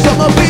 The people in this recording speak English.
Some of